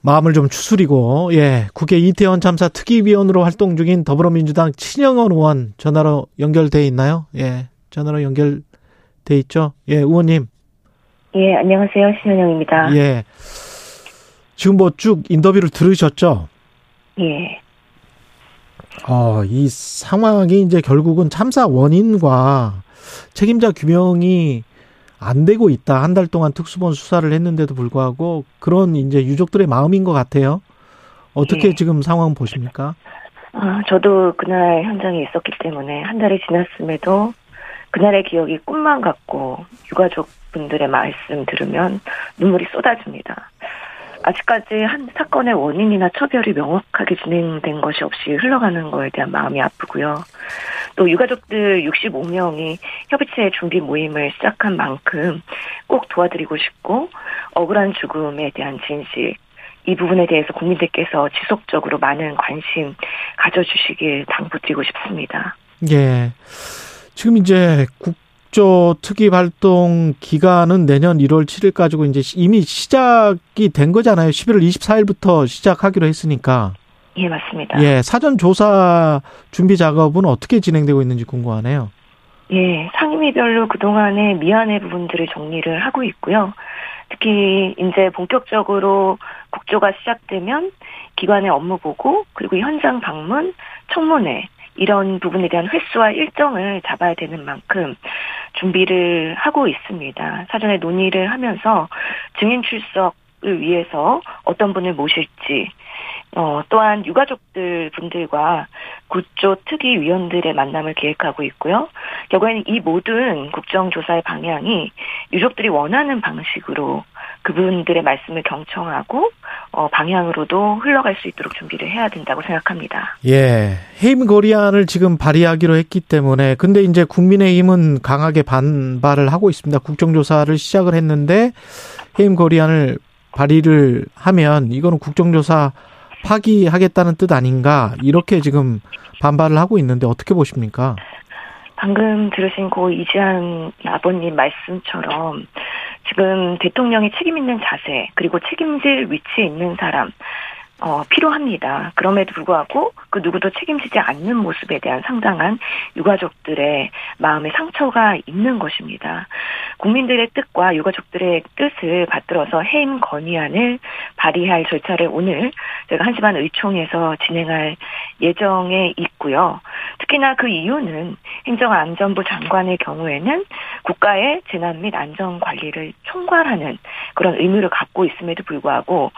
마음을 좀 추스리고 예 국회 이태원 참사 특위위원으로 활동 중인 더불어민주당 친영원 의원 전화로 연결돼 있나요? 예 전화로 연결돼 있죠. 예 의원님. 예 안녕하세요 신현영입니다. 예 지금 뭐 쭉 인터뷰를 들으셨죠? 예. 어, 이 상황이 이제 결국은 참사 원인과 책임자 규명이 안 되고 있다. 한 달 동안 특수본 수사를 했는데도 불구하고 그런 이제 유족들의 마음인 것 같아요. 어떻게 예. 지금 상황 보십니까? 아, 저도 그날 현장에 있었기 때문에 한 달이 지났음에도 그날의 기억이 꿈만 같고 유가족 분들의 말씀 들으면 눈물이 쏟아집니다. 아직까지 한 사건의 원인이나 처벌이 명확하게 진행된 것이 없이 흘러가는 거에 대한 마음이 아프고요. 또 유가족들 65명이 협의체 준비 모임을 시작한 만큼 꼭 도와드리고 싶고 억울한 죽음에 대한 진실 이 부분에 대해서 국민들께서 지속적으로 많은 관심 가져주시길 당부드리고 싶습니다. 예. 지금 이제 국 국조 특위 활동 기간은 내년 1월 7일까지고 이제 이미 시작이 된 거잖아요. 11월 24일부터 시작하기로 했으니까. 예, 맞습니다. 예, 사전 조사 준비 작업은 어떻게 진행되고 있는지 궁금하네요. 예, 상임위별로 그동안의 미안의 부분들을 정리를 하고 있고요. 특히 이제 본격적으로 국조가 시작되면 기관의 업무 보고 그리고 현장 방문, 청문회 이런 부분에 대한 횟수와 일정을 잡아야 되는 만큼 준비를 하고 있습니다. 사전에 논의를 하면서 증인 출석을 위해서 어떤 분을 모실지 어, 또한 유가족들 분들과 구조 특위 위원들의 만남을 계획하고 있고요. 결국에는 이 모든 국정조사의 방향이 유족들이 원하는 방식으로 그분들의 말씀을 경청하고 어, 방향으로도 흘러갈 수 있도록 준비를 해야 된다고 생각합니다. 예, 해임 거리안을 지금 발의하기로 했기 때문에 근데 이제 국민의힘은 강하게 반발을 하고 있습니다. 국정조사를 시작을 했는데 해임 거리안을 발의를 하면 이거는 국정조사 파기하겠다는 뜻 아닌가 이렇게 지금 반발을 하고 있는데 어떻게 보십니까? 방금 들으신 고 이지한 아버님 말씀처럼 지금 대통령이 책임 있는 자세 그리고 책임질 위치에 있는 사람 어, 필요합니다. 그럼에도 불구하고 그 누구도 책임지지 않는 모습에 대한 상당한 유가족들의 마음의 상처가 있는 것입니다. 국민들의 뜻과 유가족들의 뜻을 받들어서 해임 건의안을 발의할 절차를 오늘 저희가 한시반 의총에서 진행할 예정에 있고요. 특히나 그 이유는 행정안전부 장관의 경우에는 국가의 재난 및 안전 관리를 총괄하는 그런 의무를 갖고 있음에도 불구하고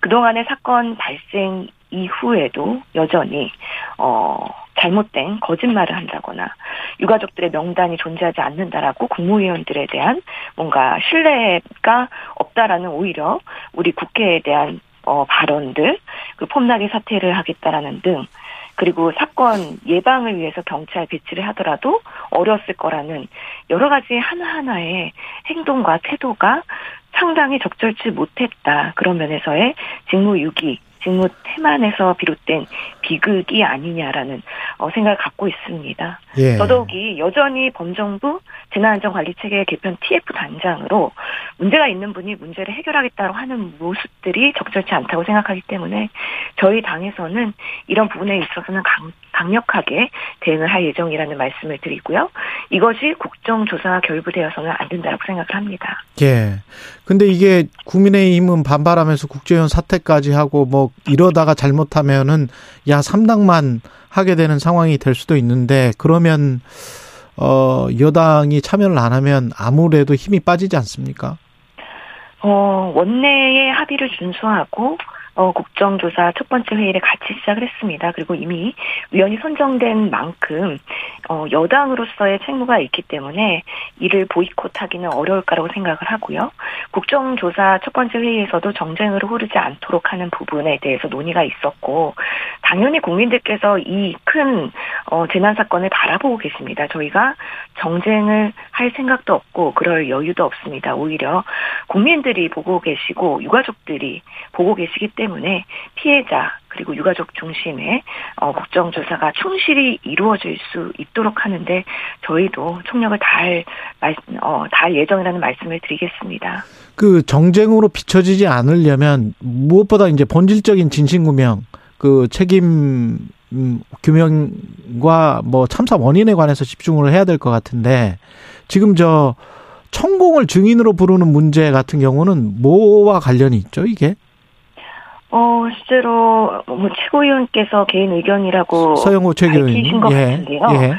그동안의 사건 발생 이후에도 여전히 어 잘못된 거짓말을 한다거나 유가족들의 명단이 존재하지 않는다라고 국무위원들에 대한 뭔가 신뢰가 없다라는 오히려 우리 국회에 대한 어 발언들 그 폼나게 사퇴를 하겠다라는 등 그리고 사건 예방을 위해서 경찰 배치를 하더라도 어려웠을 거라는 여러 가지 하나하나의 행동과 태도가 상당히 적절치 못했다. 그런 면에서의 직무유기 직무 태만에서 비롯된 비극이 아니냐라는 어, 생각을 갖고 있습니다. 예. 더더욱이 여전히 범정부 재난안전관리체계 개편 TF 단장으로 문제가 있는 분이 문제를 해결하겠다고 하는 모습들이 적절치 않다고 생각하기 때문에 저희 당에서는 이런 부분에 있어서는 강, 강력하게 대응을 할 예정이라는 말씀을 드리고요. 이것이 국정조사와 결부되어서는 안 된다고 생각을 합니다. 예. 근데 이게 국민의힘은 반발하면서 국회의원 사퇴까지 하고 뭐 이러다가 잘못하면은 야 3당만 하게 되는 상황이 될 수도 있는데 그러면 어 여당이 참여를 안 하면 아무래도 힘이 빠지지 않습니까? 어 원내의 합의를 준수하고 어, 국정조사 첫 번째 회의를 같이 시작을 했습니다. 그리고 이미 위원이 선정된 만큼 어, 여당으로서의 책무가 있기 때문에 이를 보이콧하기는 어려울 거라고 생각을 하고요. 국정조사 첫 번째 회의에서도 정쟁으로 흐르지 않도록 하는 부분에 대해서 논의가 있었고 당연히 국민들께서 이큰 어, 재난 사건을 바라보고 계십니다. 저희가 정쟁을 할 생각도 없고 그럴 여유도 없습니다. 오히려 국민들이 보고 계시고 유가족들이 보고 계시기 때문에 피해자 그리고 유가족 중심의 어, 국정조사가 충실히 이루어질 수 있도록 하는데 저희도 총력을 다할 말, 어, 다할 예정이라는 말씀을 드리겠습니다. 그 정쟁으로 비춰지지 않으려면 무엇보다 이제 본질적인 진실규명, 그 책임 음, 규명과 뭐 참사 원인에 관해서 집중을 해야 될 것 같은데 지금 저 천공을 증인으로 부르는 문제 같은 경우는 뭐와 관련이 있죠, 이게? 어, 실제로 뭐 최고위원께서 개인 의견이라고 서영호 최고위원 것 예, 같은데요. 예.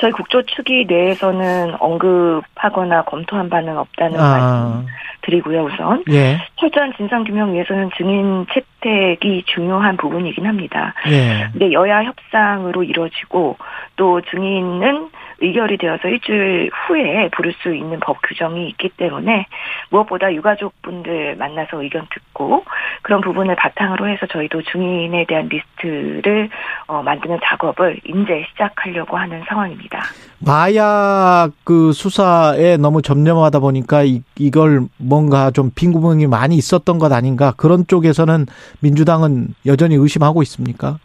저희 국조 측위 내에서는 언급하거나 검토한 바는 없다는 아. 말씀 드리고요, 우선. 예. 철저한 진상규명 위해서는 증인 채택이 중요한 부분이긴 합니다. 예. 근데 여야 협상으로 이루어지고 또 증인은 의결이 되어서 일주일 후에 부를 수 있는 법 규정이 있기 때문에 무엇보다 유가족분들 만나서 의견 듣고 그런 부분을 바탕으로 해서 저희도 증인에 대한 리스트를 어, 만드는 작업을 이제 시작하려고 하는 상황입니다. 마약 그 수사에 너무 점념하다 보니까 이, 이걸 뭔가 좀 빈구멍이 많이 있었던 것 아닌가 그런 쪽에서는 민주당은 여전히 의심하고 있습니까?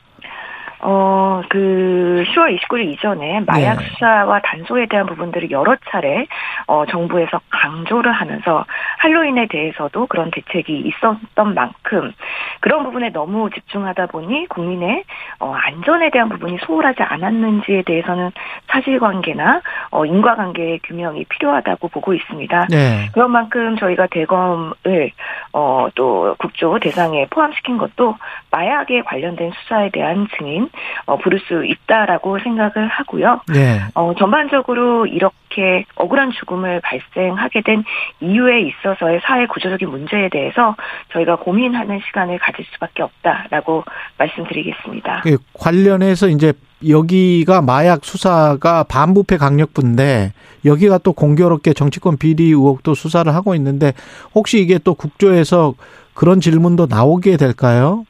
어, 그 10월 29일 이전에 마약 네. 수사와 단속에 대한 부분들을 여러 차례 어, 정부에서 강조를 하면서 할로윈에 대해서도 그런 대책이 있었던 만큼 그런 부분에 너무 집중하다 보니 국민의 어, 안전에 대한 부분이 소홀하지 않았는지에 대해서는 사실관계나 어, 인과관계 규명이 필요하다고 보고 있습니다. 네. 그런 만큼 저희가 대검을 어, 또 국조 대상에 포함시킨 것도 마약에 관련된 수사에 대한 증인 어, 부를 수 있다라고 생각을 하고요. 네. 어, 전반적으로 이렇게 억울한 죽음을 발생하게 된 이유에 있어서의 사회 구조적인 문제에 대해서 저희가 고민하는 시간을 가질 수밖에 없다라고 말씀드리겠습니다. 그 관련해서 이제 여기가 마약 수사가 반부패 강력부인데 여기가 또 공교롭게 정치권 비리 의혹도 수사를 하고 있는데 혹시 이게 또 국조에서 그런 질문도 나오게 될까요?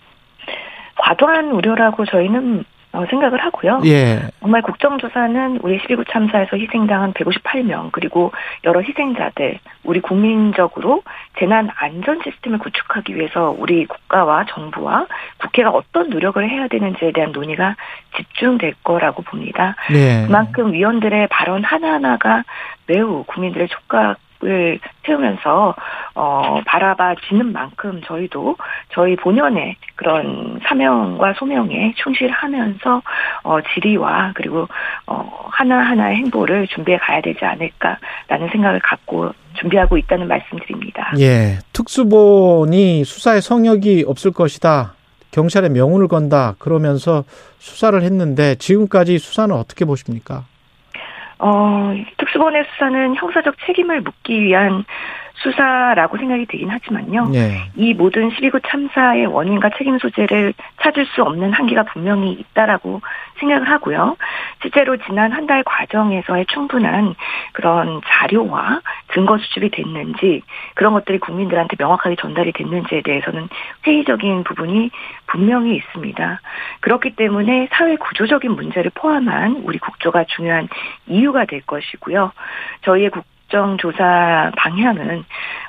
과도한 우려라고 저희는 어, 생각을 하고요. 예. 정말 국정조사는 우리 12구 참사에서 희생당한 158명 그리고 여러 희생자들 우리 국민적으로 재난 안전 시스템을 구축하기 위해서 우리 국가와 정부와 국회가 어떤 노력을 해야 되는지에 대한 논의가 집중될 거라고 봅니다. 예. 그만큼 위원들의 발언 하나하나가 매우 국민들의 촉각 을 세우면서 어 바라봐지는 만큼 저희도 저희 본연의 그런 사명과 소명에 충실하면서 어 질의와 그리고 어 하나하나의 행보를 준비해 가야 되지 않을까라는 생각을 갖고 준비하고 있다는 말씀드립니다. 예. 특수본이 수사에 성역이 없을 것이다. 경찰에 명운을 건다. 그러면서 수사를 했는데 지금까지 수사는 어떻게 보십니까? 어, 특수본의 수사는 형사적 책임을 묻기 위한 수사라고 생각이 되긴 하지만요. 네. 이 모든 12구 참사의 원인과 책임 소재를 찾을 수 없는 한계가 분명히 있다라고 생각을 하고요. 실제로 지난 한 달 과정에서의 충분한 그런 자료와 증거 수집이 됐는지 그런 것들이 국민들한테 명확하게 전달이 됐는지에 대해서는 회의적인 부분이 분명히 있습니다. 그렇기 때문에 사회 구조적인 문제를 포함한 우리 국조가 중요한 이유가 될 것이고요. 저희의 국 국정조사 방향은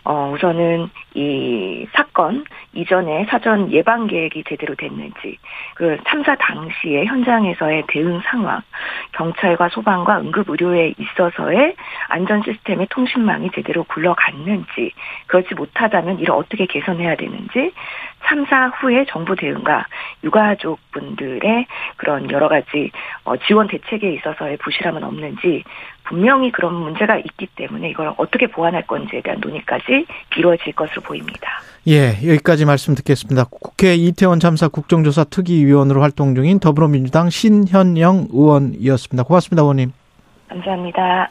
어 우선은 이 사건 이전에 사전 예방 계획이 제대로 됐는지 그 참사 당시에 현장에서의 대응 상황 경찰과 소방과 응급 의료에 있어서의 안전 시스템의 통신망이 제대로 굴러갔는지 그렇지 못하다면 이를 어떻게 개선해야 되는지 참사 후에 정부 대응과 유가족분들의 그런 여러 가지 어, 지원 대책에 있어서의 부실함은 없는지 분명히 그런 문제가 있기 때문에 이걸 어떻게 보완할 건지에 대한 논의까지 이루어질 것으로 보입니다. 예, 여기까지 말씀 듣겠습니다. 국회 이태원 참사 국정조사 특위위원으로 활동 중인 더불어민주당 신현영 의원이었습니다. 고맙습니다, 의원님. 감사합니다.